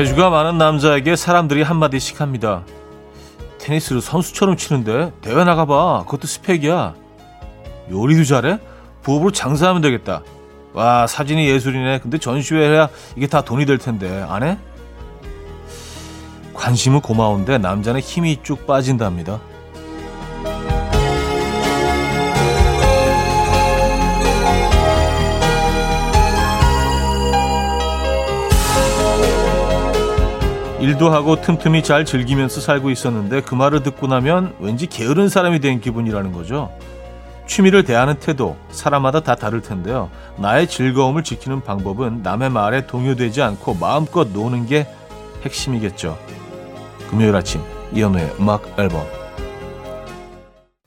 재주가 많은 남자에게 사람들이 한마디씩 합니다. 테니스를 선수처럼 치는데 대회 나가봐. 그것도 스펙이야. 요리도 잘해? 부업으로 장사하면 되겠다. 와 사진이 예술이네. 근데 전시회 해야 이게 다 돈이 될 텐데 안 해? 관심은 고마운데 남자는 힘이 쭉 빠진답니다. 일도 하고 틈틈이 잘 즐기면서 살고 있었는데 그 말을 듣고 나면 왠지 게으른 사람이 된 기분이라는 거죠. 취미를 대하는 태도, 사람마다 다 다를 텐데요. 나의 즐거움을 지키는 방법은 남의 말에 동요되지 않고 마음껏 노는 게 핵심이겠죠. 금요일 아침, 이현우의 음악 앨범.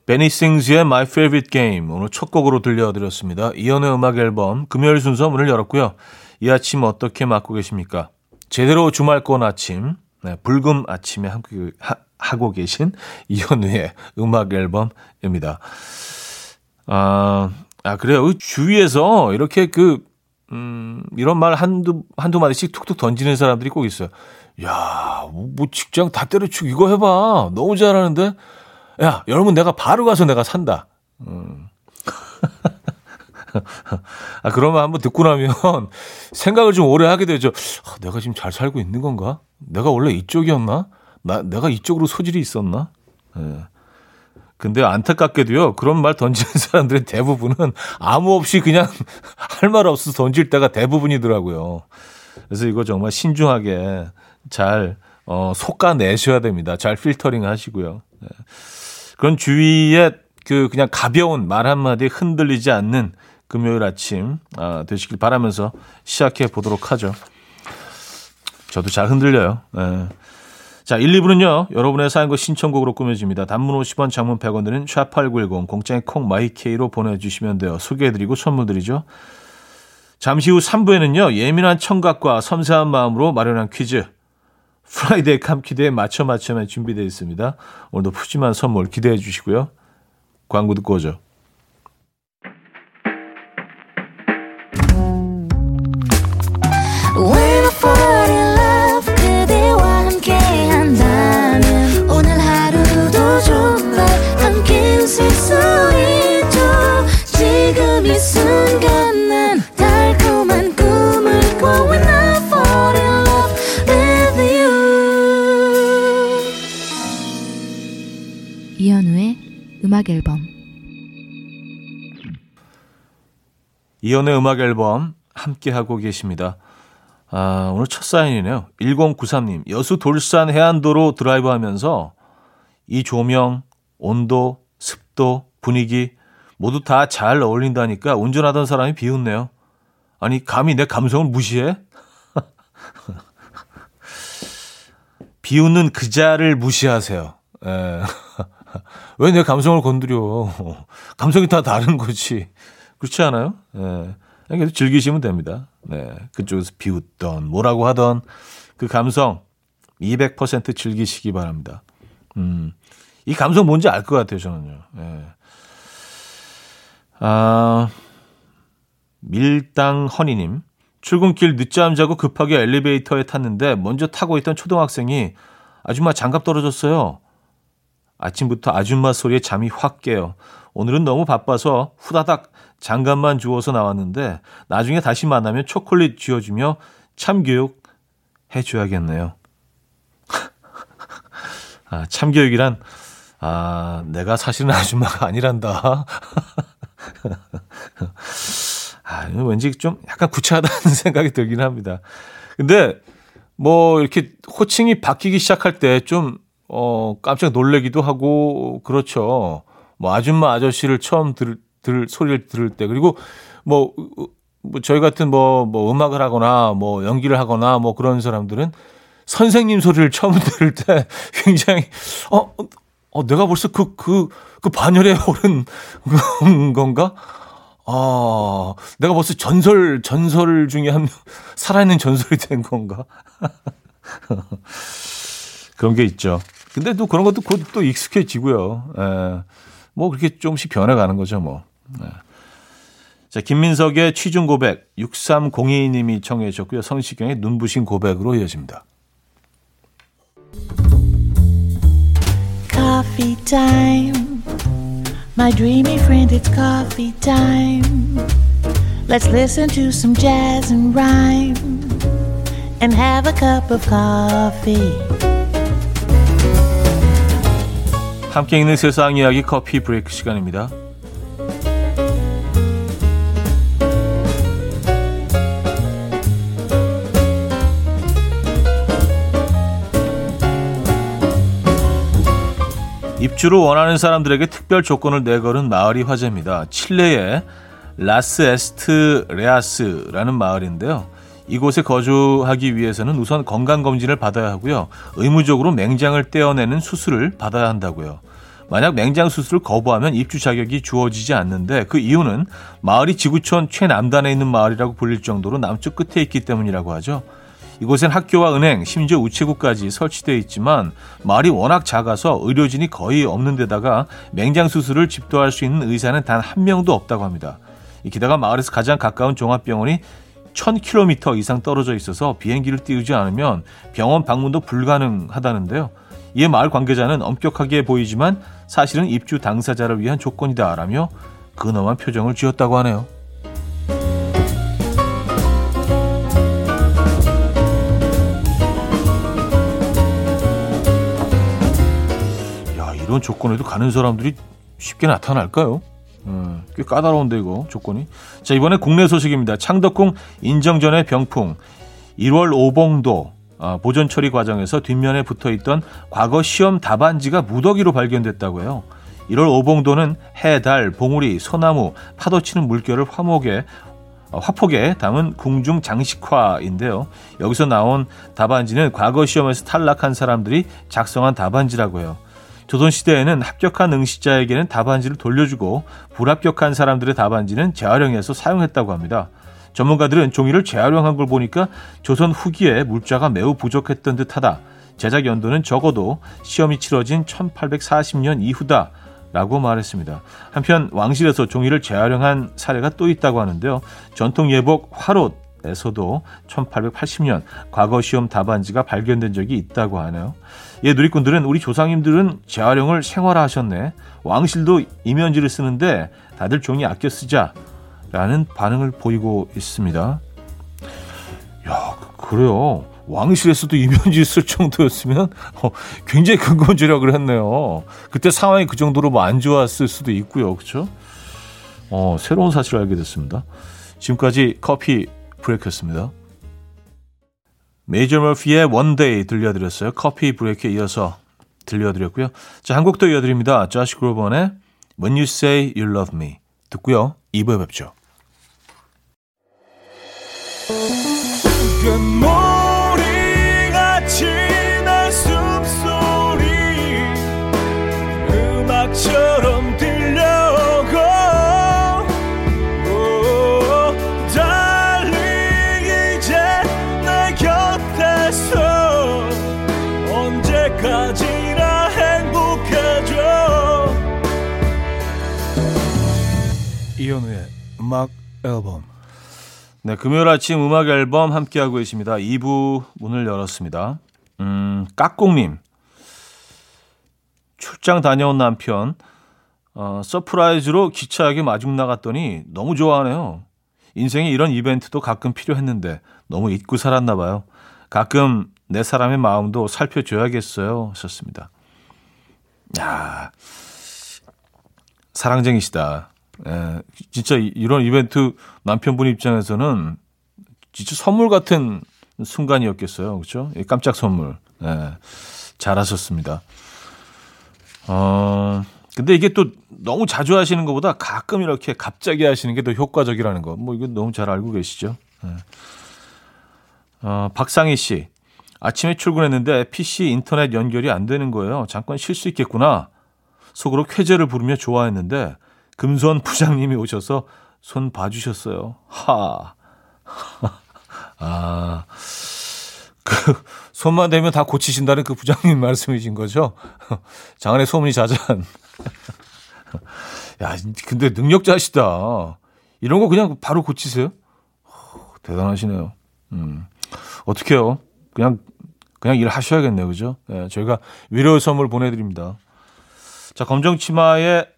베니 싱즈의 My Favorite Game 오늘 첫 곡으로 들려드렸습니다. 이현우의 음악 앨범 금요일 순서 문을 열었고요. 이 아침 어떻게 맞고 계십니까? 제대로 주말권 아침, 네, 불금 아침에 함께 하, 하고 계신 이현우의 음악 앨범입니다. 아, 아 그래요. 주위에서 이렇게 그, 음, 이런 말 한두, 한두 마디씩 툭툭 던지는 사람들이 꼭 있어요. 야, 뭐 직장 다 때려치고 이거 해봐. 너무 잘하는데? 야, 여러분 내가 바로 가서 내가 산다. 음. 아, 그러면 한번 듣고 나면 생각을 좀 오래 하게 되죠. 아, 내가 지금 잘 살고 있는 건가? 내가 원래 이쪽이었나? 나, 내가 이쪽으로 소질이 있었나? 예. 근데 안타깝게도요, 그런 말 던지는 사람들의 대부분은 아무 없이 그냥 할 말 없어서 던질 때가 대부분이더라고요. 그래서 이거 정말 신중하게 잘, 어, 속아내셔야 됩니다. 잘 필터링 하시고요. 예. 그런 주위에 그 그냥 가벼운 말 한마디 흔들리지 않는 금요일 아침 아, 되시길 바라면서 시작해 보도록 하죠. 저도 잘 흔들려요. 네. 자, 1, 2부는요. 여러분의 사연과 신청곡으로 꾸며집니다. 단문 50원, 장문 100원 드는 샵8910 공짜의 콩 마이케이로 보내주시면 돼요. 소개해드리고 선물 드리죠. 잠시 후 3부에는요. 예민한 청각과 섬세한 마음으로 마련한 퀴즈 프라이데이 캄퀴드에 맞춰 맞춰만 준비되어 있습니다. 오늘도 푸짐한 선물 기대해 주시고요. 광고 듣고 오죠. 음악 앨범 이연의 음악 앨범 함께 하고 계십니다. 아, 오늘 첫 사연이네요. 1093님. 여수 돌산 해안도로 드라이브 하면서 이 조명, 온도, 습도, 분위기 모두 다 잘 어울린다니까 운전하던 사람이 비웃네요. 아니, 감히 내 감성을 무시해? 비웃는 그자를 무시하세요. 에. 왜 내 감성을 건드려? 감성이 다 다른 거지. 그렇지 않아요? 예. 그냥 즐기시면 됩니다. 네. 그쪽에서 비웃던, 뭐라고 하던 그 감성 200% 즐기시기 바랍니다. 음. 이 감성 뭔지 알 것 같아요, 저는요. 예. 아, 밀당 허니님. 출근길 늦잠 자고 급하게 엘리베이터에 탔는데 먼저 타고 있던 초등학생이 아줌마 장갑 떨어졌어요. 아침부터 아줌마 소리에 잠이 확 깨요. 오늘은 너무 바빠서 후다닥 장갑만 주워서 나왔는데 나중에 다시 만나면 초콜릿 쥐어주며 참교육 해줘야겠네요. 아, 참교육이란 아, 내가 사실은 아줌마가 아니란다. 아, 왠지 좀 약간 구차하다는 생각이 들긴 합니다. 근데 뭐 이렇게 호칭이 바뀌기 시작할 때 좀 어, 깜짝 놀래기도 하고, 그렇죠. 뭐, 아줌마 아저씨를 처음 들, 들, 소리를 들을 때, 그리고 뭐, 뭐, 저희 같은 뭐, 뭐, 음악을 하거나, 뭐, 연기를 하거나, 뭐, 그런 사람들은 선생님 소리를 처음 들을 때 굉장히, 어, 어, 내가 벌써 그, 그, 그 반열에 오른 건가? 아, 내가 벌써 전설, 전설 중에 한, 살아있는 전설이 된 건가? 그런 게 있죠. 근데 또 그런 것도 곧 또 익숙해지고요. 에, 뭐 그렇게 조금씩 변해가는 거죠, 뭐. 에. 자, 김민석의 취중 고백, 6302님이 청해 주셨고요. 성시경의 눈부신 고백으로 이어집니다. Coffee time. My dreamy friend, it's coffee time. Let's listen to some jazz and rhyme and have a cup of coffee. 함께 있는 세상 이야기 커피 브레이크 시간입니다. 입주를 원하는 사람들에게 특별 조건을 내걸은 마을이 화제입니다. 칠레의 라스 에스트레야스라는 마을인데요. 이곳에 거주하기 위해서는 우선 건강검진을 받아야 하고요. 의무적으로 맹장을 떼어내는 수술을 받아야 한다고요. 만약 맹장 수술을 거부하면 입주 자격이 주어지지 않는데 그 이유는 마을이 지구촌 최남단에 있는 마을이라고 불릴 정도로 남쪽 끝에 있기 때문이라고 하죠. 이곳엔 학교와 은행, 심지어 우체국까지 설치되어 있지만 마을이 워낙 작아서 의료진이 거의 없는 데다가 맹장 수술을 집도할 수 있는 의사는 단 한 명도 없다고 합니다. 게다가 마을에서 가장 가까운 종합병원이 1000km 이상 떨어져 있어서 비행기를 띄우지 않으면 병원 방문도 불가능하다는데요. 이에 마을 관계자는 엄격하게 보이지만 사실은 입주 당사자를 위한 조건이다라며 근엄한 표정을 지었다고 하네요. 이런 조건에도 가는 사람들이 쉽게 나타날까요? 음, 꽤 까다로운데 이거 조건이. 자 이번에 국내 소식입니다. 창덕궁 인정전의 병풍 1월 오봉도 아, 보존 처리 과정에서 뒷면에 붙어 있던 과거 시험 답안지가 무더기로 발견됐다고요. 1월 오봉도는 해, 달, 봉우리, 소나무, 파도치는 물결을 화목에 어, 화폭에 담은 궁중 장식화인데요. 여기서 나온 답안지는 과거 시험에서 탈락한 사람들이 작성한 답안지라고 해요. 조선시대에는 합격한 응시자에게는 답안지를 돌려주고 불합격한 사람들의 답안지는 재활용해서 사용했다고 합니다. 전문가들은 종이를 재활용한 걸 보니까 조선 후기에 물자가 매우 부족했던 듯하다. 제작 연도는 적어도 시험이 치러진 1840년 이후다. 라고 말했습니다. 한편 왕실에서 종이를 재활용한 사례가 또 있다고 하는데요. 전통 예복 화롯 에서도 1880년 과거 시험 답안지가 발견된 적이 있다고 하네요. 예, 누리꾼들은 우리 조상님들은 재활용을 생활화하셨네. 왕실도 이면지를 쓰는데 다들 종이 아껴 쓰자라는 반응을 보이고 있습니다. 야, 그래요. 왕실에서도 이면지 쓸 정도였으면 어, 굉장히 근본주력을 했네요. 그때 상황이 그 정도로 뭐 안 좋았을 수도 있고요. 그렇죠? 어, 새로운 사실을 알게 됐습니다. 지금까지 Coffee Break였습니다. 메이저 머피의 One Day 들려드렸어요. Coffee Break에 이어서 들려드렸고요. 자, 한 곡 더 이어드립니다. 조시 그로번의 When You Say You Love Me 듣고요. 2부에 뵙죠. 음악 앨범. 네, 금요일 아침 음악 앨범 함께하고 계십니다. 2부 문을 열었습니다. 음, 까꿍님. 출장 다녀온 남편, 어, surprise로 기차역에 마중 나갔더니 너무 좋아하네요. 인생에 이런 이벤트도 가끔 필요했는데 너무 잊고 살았나 봐요. 가끔 내 사람의 마음도 살펴줘야겠어요. 하셨습니다. 야 사랑쟁이시다. 예, 진짜 이런 이벤트 남편분 입장에서는 진짜 선물 같은 순간이었겠어요. 그렇죠? 깜짝 선물. 예, 잘하셨습니다. 어, 근데 이게 또 너무 자주 하시는 것보다 가끔 이렇게 갑자기 하시는 게 더 효과적이라는 거. 뭐 이건 너무 잘 알고 계시죠? 예. 어, 박상희 씨. 아침에 출근했는데 PC 인터넷 연결이 안 되는 거예요. 잠깐 쉴 수 있겠구나. 속으로 쾌재를 부르며 좋아했는데 금손 부장님이 오셔서 손 봐주셨어요. 하. 아, 그, 손만 대면 다 고치신다는 그 부장님 말씀이신 거죠? 장안의 소문이 자자한. 야, 근데 능력자시다. 이런 거 그냥 바로 고치세요? 대단하시네요. 음. 어떻게요? 그냥, 그냥 일 하셔야겠네요. 그죠? 예, 저희가 위로 선물 보내드립니다. 자, 검정 치마의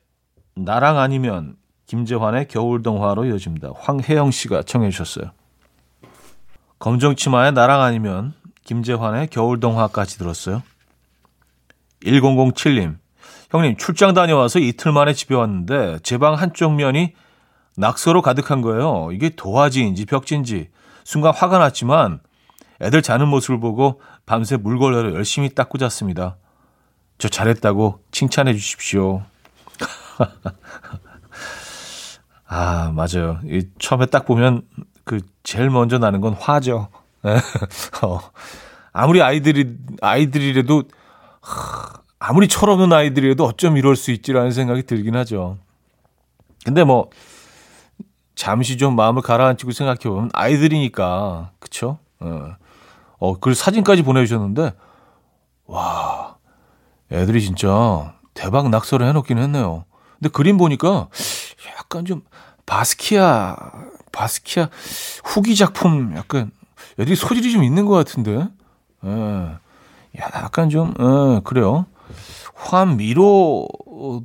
나랑 아니면 김재환의 겨울동화로 이어집니다. 황혜영 씨가 청해 주셨어요. 검정치마의 나랑 아니면 김재환의 겨울동화까지 들었어요. 1007님, 형님 출장 다녀와서 이틀 만에 집에 왔는데 제 방 한쪽 면이 낙서로 가득한 거예요. 이게 도화지인지 벽지인지 순간 화가 났지만 애들 자는 모습을 보고 밤새 물걸레로 열심히 닦고 잤습니다. 저 잘했다고 칭찬해 주십시오. 아, 맞아요. 이 처음에 딱 보면 그 제일 먼저 나는 건 화죠. 예. 어. 아무리 아이들이 아이들이라도 아무리 철없는 아이들이라도 어쩜 이럴 수 있지라는 생각이 들긴 하죠. 근데 뭐 잠시 좀 마음을 가라앉히고 생각해 보면 아이들이니까 그쵸? 어, 어, 그 사진까지 보내주셨는데 와 애들이 진짜 대박 낙서를 해놓긴 했네요. 근데 그림 보니까 약간 좀 바스키아 바스키아 후기 작품 약간 애들이 소질이 좀 있는 것 같은데. 예. 약간 좀 예, 그래요. 환미로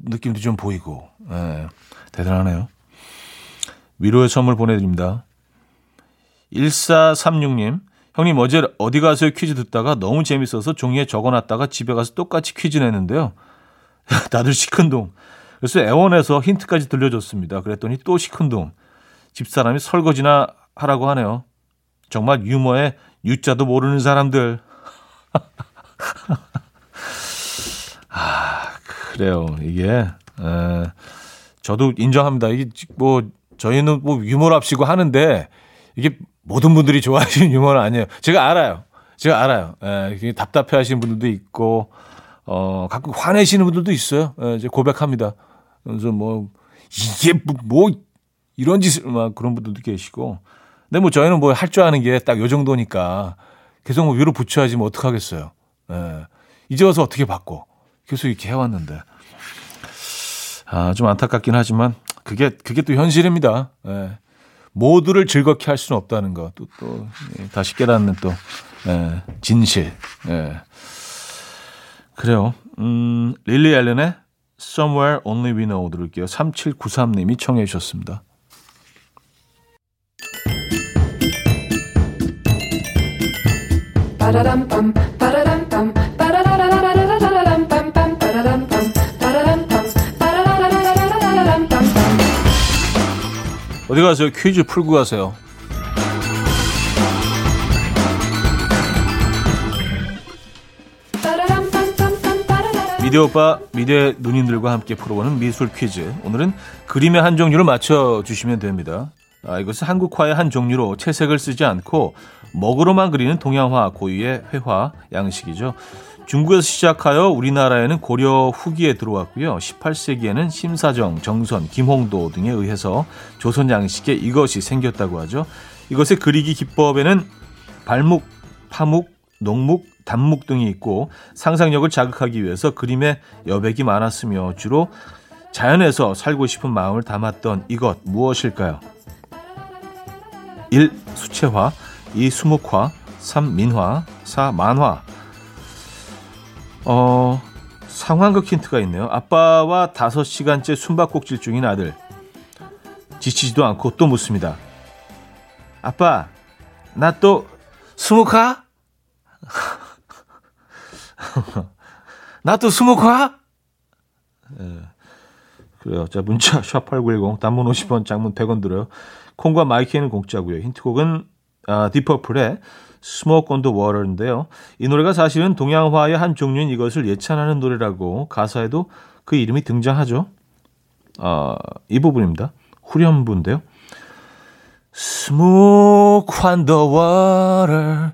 느낌도 좀 보이고 예, 대단하네요. 위로의 선물 보내드립니다. 1436님, 형님 어제 어디 가서 퀴즈 듣다가 너무 재밌어서 종이에 적어놨다가 집에 가서 똑같이 퀴즈 냈는데요. 다들 시큰둥. 그래서 애원해서 힌트까지 들려줬습니다. 그랬더니 또 시큰둥. 집사람이 설거지나 하라고 하네요. 정말 유머에 유자도 모르는 사람들. 아, 그래요. 이게, 에, 저도 인정합니다. 이게 뭐, 저희는 뭐 유머랍시고 하는데, 이게 모든 분들이 좋아하시는 유머는 아니에요. 제가 알아요. 제가 알아요. 에, 답답해 하시는 분들도 있고, 어, 가끔 화내시는 분들도 있어요. 에, 이제 고백합니다. 그래서 뭐, 이게 뭐, 뭐, 이런 짓을 막 그런 분들도 계시고. 근데 뭐 저희는 뭐 할 줄 아는 게 딱 요 정도니까 계속 뭐 위로 붙여야지 뭐 어떡하겠어요. 예. 이제 와서 어떻게 바꿔. 계속 이렇게 해왔는데. 아, 좀 안타깝긴 하지만 그게, 그게 또 현실입니다. 예. 모두를 즐겁게 할 수는 없다는 거. 또, 또, 예, 다시 깨닫는 또, 예, 진실. 예. 그래요. 음, 릴리 앨런의 Somewhere Only We Know 들을게요. 3793님이 청해 주셨습니다. 어디 가세요? 퀴즈 풀고 가세요. 미디어 오빠, 미디어 누님들과 함께 풀어보는 미술 퀴즈. 오늘은 그림의 한 종류를 맞춰주시면 됩니다. 아, 이것은 한국화의 한 종류로 채색을 쓰지 않고 먹으로만 그리는 동양화 고유의 회화 양식이죠. 중국에서 시작하여 우리나라에는 고려 후기에 들어왔고요. 18세기에는 심사정, 정선, 김홍도 등에 의해서 조선 양식에 이것이 생겼다고 하죠. 이것의 그리기 기법에는 발목, 파목, 농목, 단목 등이 있고 상상력을 자극하기 위해서 그림에 여백이 많았으며 주로 자연에서 살고 싶은 마음을 담았던 이것 무엇일까요? 1. 수채화 2. 수묵화 3. 민화 4. 만화 어, 상황극 힌트가 있네요. 아빠와 5시간째 숨바꼭질 중인 아들. 지치지도 않고 또 묻습니다. 아빠, 나 또 수묵화? 나또 수묵화? 예. 그래요. 자, 문자 샵8910 단문 50원, 장문 100원 들어요. 콩과 my K는 공짜고요. 힌트곡은 아, Deep Purple의 Smoke on the Water인데요. 이 노래가 사실은 동양화의 한 종류인 이것을 예찬하는 노래라고 가사에도 그 이름이 등장하죠. 아, 이 부분입니다. 후렴부인데요. Smoke on the water,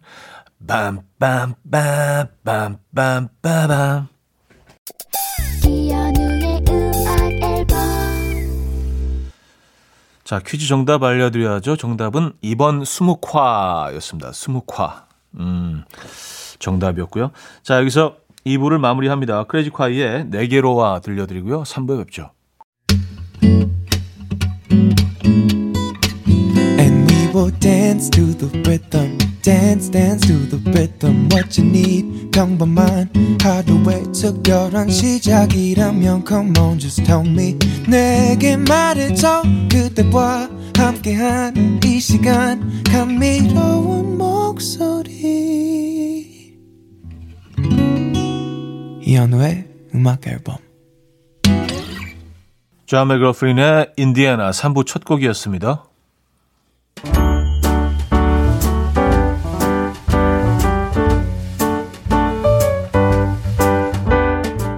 bam, bam, bam, bam, bam, bam, bam. 자, 퀴즈 정답 알려드려야죠. 정답은 2번 수묵화였습니다. 수묵화. 음, 정답이었고요. 자, 여기서 2부를 마무리합니다. 크레지콰이의 4개로와 들려드리고요. 3부에 뵙죠. And we will dance to the rhythm. Dance dance to the rhythm what you need. 평범한 하루의 특별한 시작이라면 come on just tell me. 내게 말해줘 그대와 함께한 이 시간. 감미로운 목소리. 이현우의 음악 앨범. Jon McLaughlin의 Indiana 3부 첫 곡이었습니다.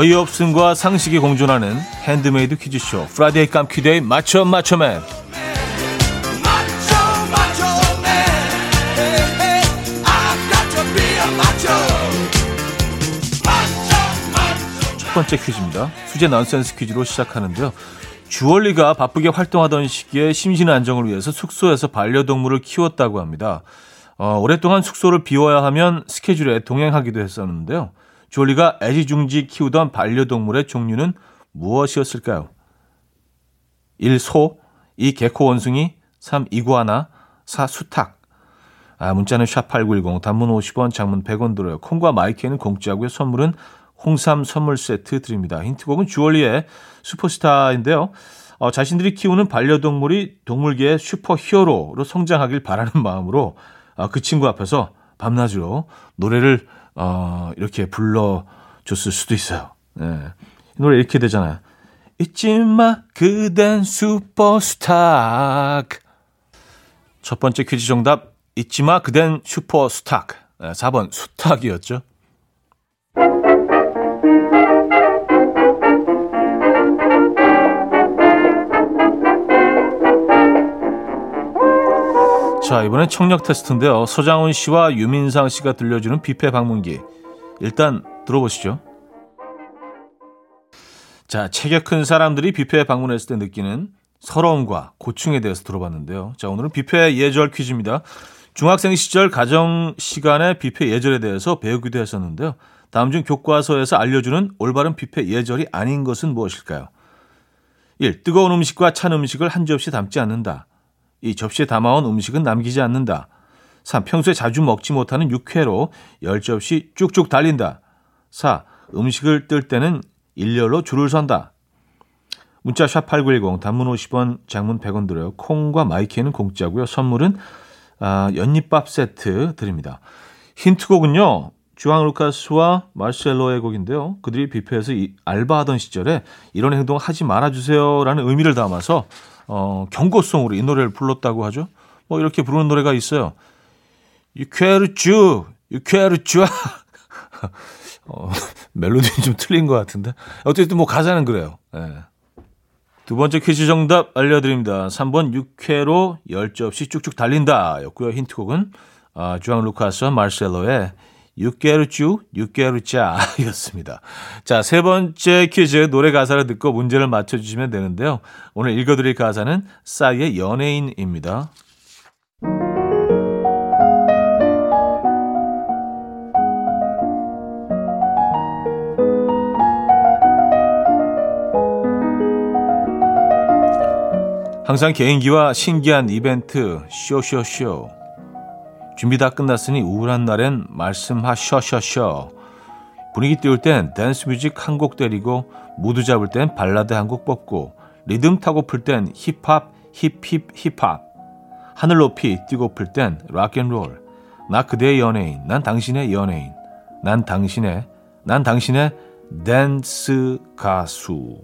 어이없음과 상식이 공존하는 핸드메이드 퀴즈쇼 Friday 깜퀴데이 맞춰 맞춰 첫 번째 퀴즈입니다. 수제 넌센스 퀴즈로 시작하는데요. 주얼리가 바쁘게 활동하던 시기에 심신 안정을 위해서 숙소에서 반려동물을 키웠다고 합니다. 어, 오랫동안 숙소를 비워야 하면 스케줄에 동행하기도 했었는데요. 졸리가 애지중지 키우던 반려동물의 종류는 무엇이었을까요? 1. 소 2. 개코 원숭이 3. 이구아나 4. 수탉 아, 문자는 샵8910 단문 50원 장문 100원 들어요. 콩과 마이크는 공짜고요. 선물은 홍삼 선물 세트 드립니다. 힌트곡은 주얼리의 슈퍼스타인데요. 어, 자신들이 키우는 반려동물이 동물계의 슈퍼 히어로로 성장하길 바라는 마음으로 어, 그 친구 앞에서 밤낮으로 노래를 어, 이렇게 불러줬을 수도 있어요. 네. 이 노래 이렇게 되잖아요. 잊지마 그댄 슈퍼스타 첫 번째 퀴즈 정답 잊지마 그댄 슈퍼스타 네, 4번 수탉이었죠. 자, 이번엔 청력 테스트인데요. 서장훈 씨와 유민상 씨가 들려주는 뷔페 방문기. 일단 들어보시죠. 자, 체격 큰 사람들이 뷔페에 방문했을 때 느끼는 서러움과 고충에 대해서 들어봤는데요. 자, 오늘은 뷔페 예절 퀴즈입니다. 중학생 시절 가정 시간에 뷔페 예절에 대해서 배우기도 했었는데요. 다음 중 교과서에서 알려주는 올바른 뷔페 예절이 아닌 것은 무엇일까요? 1. 뜨거운 음식과 찬 음식을 한 접시 담지 않는다. 이 접시에 담아온 음식은 남기지 않는다. 3. 평소에 자주 먹지 못하는 육회로 10접시 쭉쭉 달린다. 4. 음식을 뜰 때는 일렬로 줄을 선다. 문자 샵 8910 단문 50원 장문 100원 들어요. 콩과 my K는 공짜고요. 선물은 아, 연잎밥 세트 드립니다. 힌트곡은요. 주앙 루카스와 마르셀로의 곡인데요. 그들이 뷔페에서 이, 알바하던 시절에 이런 행동 하지 말아주세요라는 의미를 담아서 어, 경고송으로 이 노래를 불렀다고 하죠. 뭐 이렇게 부르는 노래가 있어요. 유쾌르쭈, 유쾌르쭈. 어, 멜로디는 좀 틀린 것 같은데. 어쨌든 뭐 가사는 그래요. 네. 두 번째 퀴즈 정답 알려드립니다. 3번 6회로 10점 없이 쭉쭉 달린다 였고요. 힌트곡은 아, 주앙 루카스와 마르셀로의 6개르쭈, 6개르짜 였습니다. 자, 세 번째 퀴즈 노래 가사를 듣고 문제를 맞춰주시면 되는데요. 오늘 읽어드릴 가사는 싸이의 연예인입니다. 항상 개인기와 신기한 이벤트 쇼쇼쇼 준비 다 끝났으니 우울한 날엔 말씀하셔셔셔. 분위기 띄울 땐 댄스 뮤직 한 곡 때리고 무드 잡을 땐 발라드 한 곡 뽑고 리듬 타고플 땐 힙합 힙힙 힙합. 하늘 높이 뛰고플 땐 rock and roll. 나 그대의 연예인 난 당신의 연예인. 난 당신의 난 당신의 댄스 가수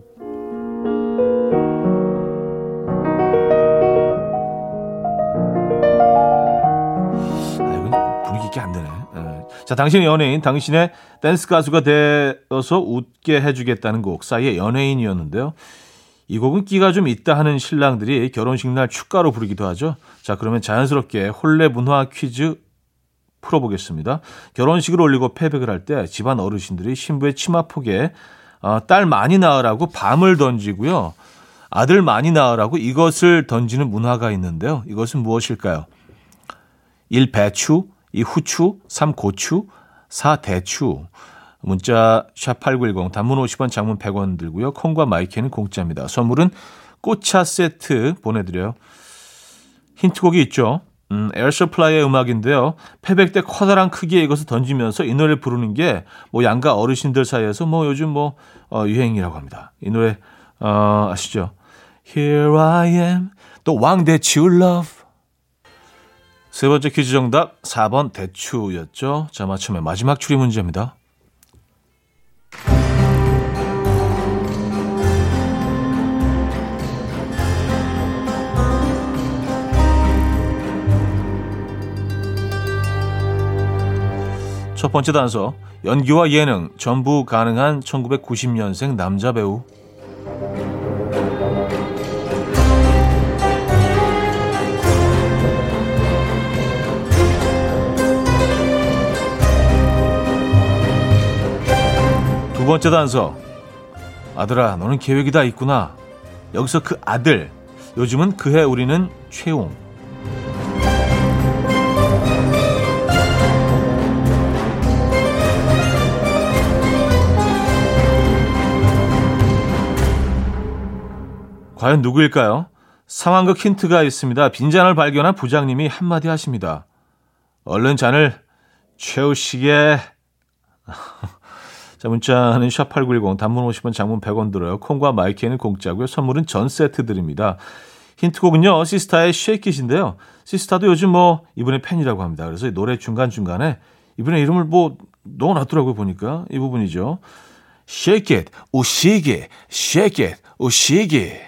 자, 당신의 연예인, 당신의 댄스 가수가 되어서 웃게 해주겠다는 곡, 싸이의 연예인이었는데요. 이 곡은 끼가 좀 있다 하는 신랑들이 결혼식 날 축가로 부르기도 하죠. 자, 그러면 자연스럽게 홀레 문화 퀴즈 풀어보겠습니다. 결혼식을 올리고 패백을 할 때 집안 어르신들이 신부의 치마 폭에 어, 딸 많이 낳으라고 밤을 던지고요. 아들 많이 낳으라고 이것을 던지는 문화가 있는데요. 이것은 무엇일까요? 1. 배추, 이 후추, 3 고추, 4 대추. 문자 샵8910 단문 50원 장문 100원 들고요. 콩과 my K는 공짜입니다. 선물은 꽃차 세트 보내드려요. 힌트곡이 있죠. 음, Air Supply의 음악인데요. 폐백 때 커다란 크기의 이것을 던지면서 이 노래를 부르는 게 뭐 양가 어르신들 사이에서 뭐 요즘 뭐 어, 유행이라고 합니다. 이 노래 어, 아시죠? Here I am 또 왕대치 love 세 번째 퀴즈 정답 4번 대추였죠. 자, 맞춤의 마지막 추리 문제입니다. 첫 번째 단서. 연기와 예능 전부 가능한 1990년생 남자 배우. 두 번째 단서. 아들아, 너는 계획이 다 있구나. 여기서 그 아들. 요즘은 그해 우리는 최웅. 과연 누구일까요? 상황극 힌트가 있습니다. 빈잔을 발견한 부장님이 한마디 하십니다. 얼른 잔을 채우시게. 자, 문자는 샵8910 단문 50원 장문 100원 들어요. 콩과 마이키에는 공짜고요. 선물은 전 세트 드립니다. 힌트곡은요. 시스타의 쉐이킷인데요. 시스타도 요즘 뭐 이분의 팬이라고 합니다. 그래서 노래 중간중간에 이분의 이름을 뭐 넣어놨더라고요. 보니까 이 부분이죠. Shake it, 오시게, shake it, 오시게.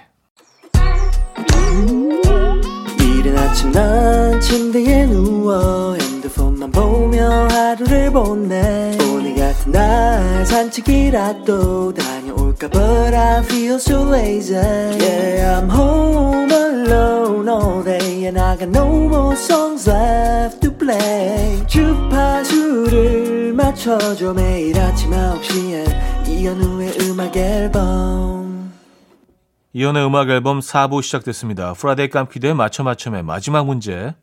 이른 아침 난 침대에 누워 핸드폰만 보며 하루를 보내 오늘 같은 날 산책이라도 다녀올까 But I feel so lazy Yeah I'm home alone all day And I got no more songs left to play 주파수를 맞춰줘 매일 아침 9시에 이현우의 음악 앨범 이현우의 음악 앨범 4부 시작됐습니다. Friday 깜퀴데이 맞춰 맞춰의 마지막 문제.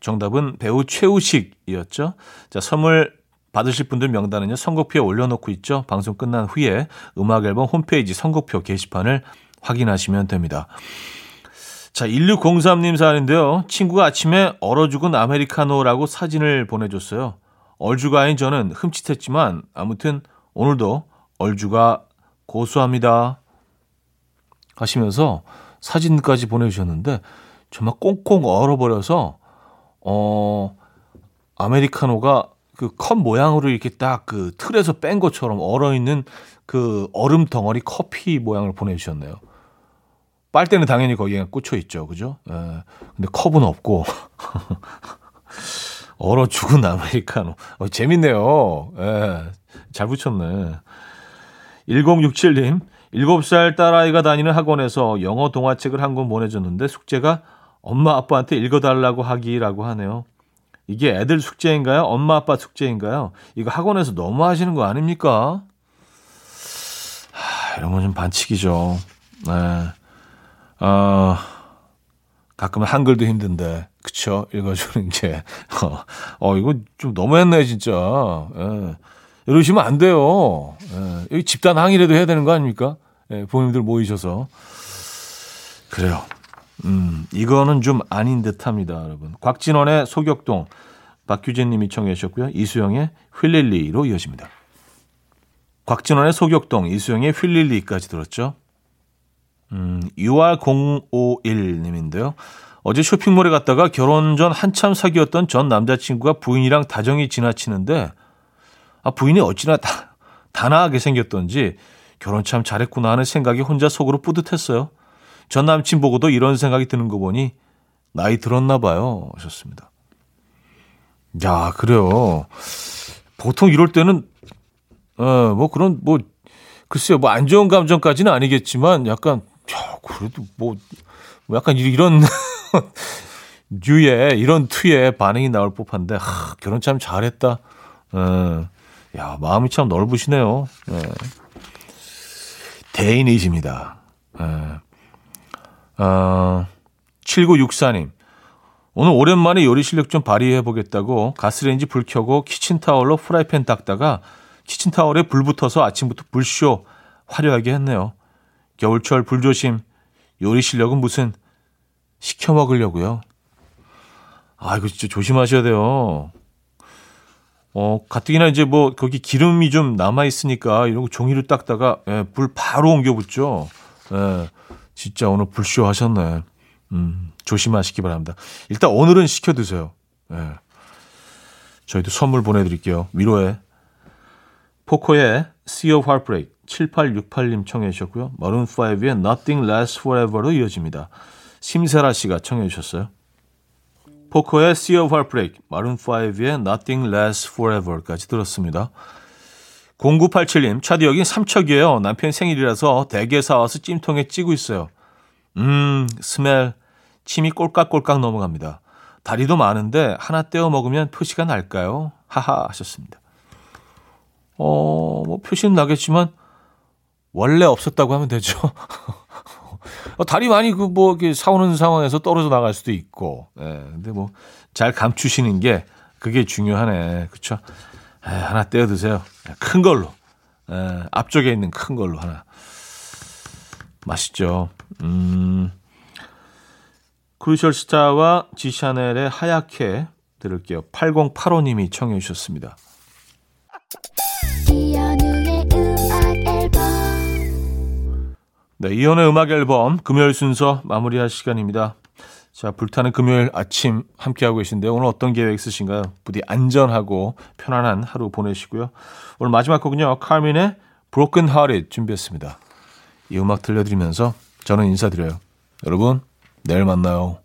정답은 배우 최우식이었죠. 자, 선물 받으실 분들 명단은요. 선곡표에 올려놓고 있죠. 방송 끝난 후에 음악 앨범 홈페이지 선곡표 게시판을 확인하시면 됩니다. 자, 1603님 사연인데요. 친구가 아침에 얼어 죽은 아메리카노라고 사진을 보내줬어요. 얼주가인 저는 흠칫했지만 아무튼 오늘도 얼주가 고소합니다. 하시면서 사진까지 보내주셨는데 정말 꽁꽁 얼어버려서 어 아메리카노가 그 컵 모양으로 이렇게 딱 그 틀에서 뺀 것처럼 얼어 있는 그 얼음 덩어리 커피 모양을 보내주셨네요. 빨대는 당연히 거기에 꽂혀 있죠, 그죠? 예. 근데 컵은 없고 얼어 죽은 아메리카노. 어, 재밌네요. 예. 잘 붙였네. 1067님, 7살 딸아이가 다니는 학원에서 영어 동화책을 한 권 보내줬는데 숙제가 엄마 아빠한테 읽어달라고 하기라고 하네요. 이게 애들 숙제인가요? 엄마 아빠 숙제인가요? 이거 학원에서 너무 하시는 거 아닙니까? 하, 이런 건 좀 반칙이죠. 네. 어, 가끔은 한글도 힘든데, 그쵸? 읽어주는 게. 어, 어 이거 좀 너무했네, 진짜. 예. 이러시면 안 돼요. 예. 여기 집단 항의라도 해야 되는 거 아닙니까? 예, 부모님들 모이셔서. 그래요. 음, 이거는 좀 아닌 듯 합니다, 여러분. 곽진원의 소격동, 박규진 님이 청해 주셨고요. 이수영의 휠릴리로 이어집니다. 곽진원의 소격동, 이수영의 휠릴리까지 들었죠. 음, 6월051 님인데요. 어제 쇼핑몰에 갔다가 결혼 전 한참 사귀었던 전 남자친구가 부인이랑 다정히 지나치는데, 아, 부인이 어찌나 다, 단아하게 생겼던지 결혼 참 잘했구나 하는 생각이 혼자 속으로 뿌듯했어요. 전 남친 보고도 이런 생각이 드는 거 보니 나이 들었나 봐요. 하셨습니다. 야, 그래요. 보통 이럴 때는 어, 뭐 그런 뭐 글쎄요. 뭐 안 좋은 감정까지는 아니겠지만 약간 야, 그래도 뭐, 뭐 약간 이런 류의 이런 투의 반응이 나올 법한데 하, 결혼 참 잘했다. 어, 야, 마음이 참 넓으시네요. 예. 대인이십니다. 예. 어, 7964님. 오늘 오랜만에 요리 실력 좀 발휘해 보겠다고 가스레인지 불 켜고 키친타월로 프라이팬 닦다가 키친타월에 불 붙어서 아침부터 불쇼 화려하게 했네요. 겨울철 불조심. 요리 실력은 무슨 시켜 먹으려고요. 아, 이거 진짜 조심하셔야 돼요. 어, 가뜩이나 이제 뭐 거기 기름이 좀 남아 있으니까 이런 거 종이를 닦다가 예, 불 바로 옮겨 붙죠. 예. 진짜 오늘 불쇼 하셨네. 음, 조심하시기 바랍니다. 일단 오늘은 시켜 드세요. 예. 저희도 선물 보내드릴게요. 위로에 포코의 Sea of Heartbreak 7868님 청해 주셨고요. 마룬5의 Nothing Lasts Forever로 이어집니다. 심세라 씨가 청해 주셨어요. 포코의 Sea of Heartbreak, 마룬5의 Nothing Lasts Forever까지 들었습니다. 0987님, 차디 여긴 삼척이에요. 남편 생일이라서 대게 사와서 찜통에 찌고 있어요. 음, 스멜. 침이 꼴깍꼴깍 넘어갑니다. 다리도 많은데 하나 떼어 먹으면 표시가 날까요? 하하 하셨습니다. 어, 뭐 표시는 나겠지만 원래 없었다고 하면 되죠. 어, 다리 많이 그 뭐 사오는 상황에서 떨어져 나갈 수도 있고. 예. 근데 뭐 잘 감추시는 게 그게 중요하네. 그렇죠? 에, 하나 떼어 드세요. 큰 걸로. 에, 앞쪽에 있는 큰 걸로 하나. 맛있죠. 음. 크루셜 스타와 지샤넬의 하얗게 들을게요. 8085님이 청해 주셨습니다. 네, 이연의 음악 앨범 금요일 순서 마무리할 시간입니다. 자, 불타는 금요일 아침 함께하고 계신데요. 오늘 어떤 계획 있으신가요? 부디 안전하고 편안한 하루 보내시고요. 오늘 마지막 곡은요. 카민의 Broken Hearted 준비했습니다. 이 음악 들려드리면서 저는 인사드려요. 여러분, 내일 만나요.